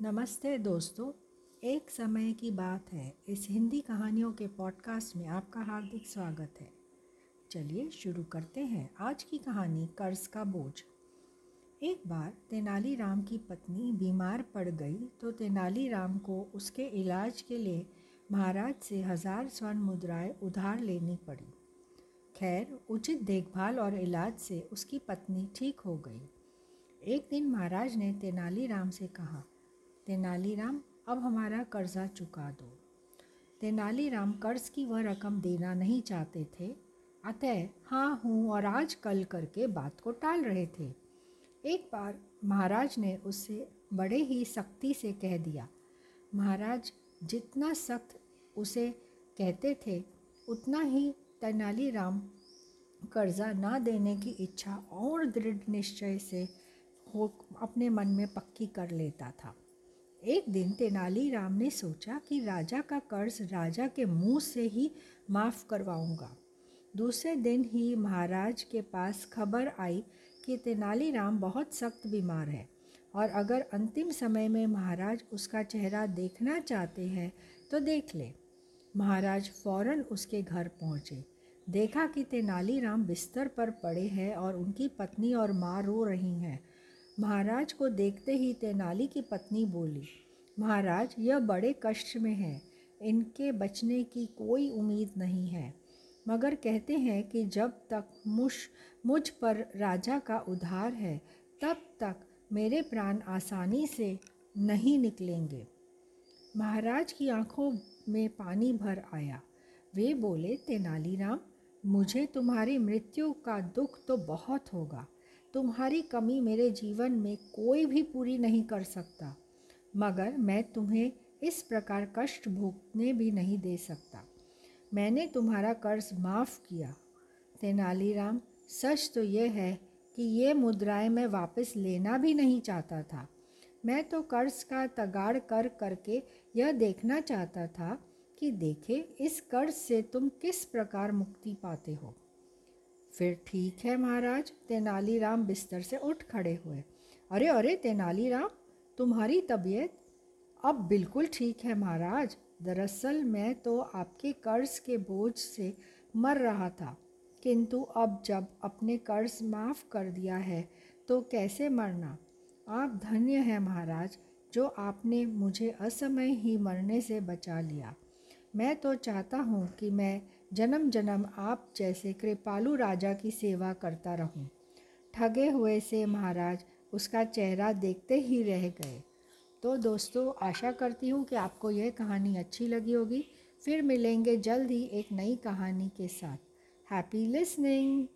नमस्ते दोस्तों, एक समय की बात है। इस हिंदी कहानियों के पॉडकास्ट में आपका हार्दिक स्वागत है। चलिए शुरू करते हैं आज की कहानी, कर्ज का बोझ। एक बार तेनालीराम की पत्नी बीमार पड़ गई तो तेनालीराम को उसके इलाज के लिए महाराज से हज़ार स्वर्ण मुद्राएँ उधार लेनी पड़ी। खैर, उचित देखभाल और इलाज से उसकी पत्नी ठीक हो गई। एक दिन महाराज ने तेनालीराम से कहा तेनालीराम, अब हमारा कर्जा चुका दो। तेनालीराम कर्ज की वह रकम देना नहीं चाहते थे। अतः हाँ हूँ और आज कल करके बात को टाल रहे थे। एक बार महाराज ने उससे बड़े ही सख्ती से कह दिया। महाराज, जितना सख्त उसे कहते थे, उतना ही तेनालीराम कर्जा ना देने की इच्छा और दृढ़ निश्चय से हो, अपने मन में पक्की कर लेता था। एक दिन तेनालीराम ने सोचा कि राजा का कर्ज राजा के मुँह से ही माफ़ करवाऊँगा। दूसरे दिन ही महाराज के पास खबर आई कि तेनालीराम बहुत सख्त बीमार है और अगर अंतिम समय में महाराज उसका चेहरा देखना चाहते हैं तो देख ले। महाराज फ़ौरन उसके घर पहुँचे। देखा कि तेनालीराम बिस्तर पर पड़े हैं और उनकी पत्नी और माँ रो रही हैं। महाराज को देखते ही तेनाली की पत्नी बोली, महाराज, यह बड़े कष्ट में है। इनके बचने की कोई उम्मीद नहीं है। मगर कहते हैं कि जब तक मुझ मुझ पर राजा का उधार है, तब तक मेरे प्राण आसानी से नहीं निकलेंगे महाराज की आँखों में पानी भर आया। वे बोले, तेनालीराम, मुझे तुम्हारी मृत्यु का दुख तो बहुत होगा। तुम्हारी कमी मेरे जीवन में कोई भी पूरी नहीं कर सकता, मगर मैं तुम्हें इस प्रकार कष्ट भोगने भी नहीं दे सकता। मैंने तुम्हारा कर्ज माफ़ किया। तेनालीराम सच तो यह है कि ये मुद्राएँ मैं वापस लेना भी नहीं चाहता था। मैं तो कर्ज का तगाड़ कर करके यह देखना चाहता था कि देखे इस कर्ज से तुम किस प्रकार मुक्ति पाते हो। फिर ठीक है महाराज तेनालीराम बिस्तर से उठ खड़े हुए। अरे अरे तेनालीराम तुम्हारी तबीयत? अब बिल्कुल ठीक है महाराज, दरअसल मैं तो आपके कर्ज के बोझ से मर रहा था, किंतु अब जब अपने कर्ज माफ़ कर दिया है तो कैसे मरना? आप धन्य हैं महाराज, जो आपने मुझे असमय ही मरने से बचा लिया। मैं तो चाहता हूँ कि मैं जन्म जन्म आप जैसे कृपालु राजा की सेवा करता रहूँ। ठगे हुए से महाराज उसका चेहरा देखते ही रह गए। तो दोस्तों, आशा करती हूँ कि आपको यह कहानी अच्छी लगी होगी। फिर मिलेंगे जल्द ही एक नई कहानी के साथ। Happy listening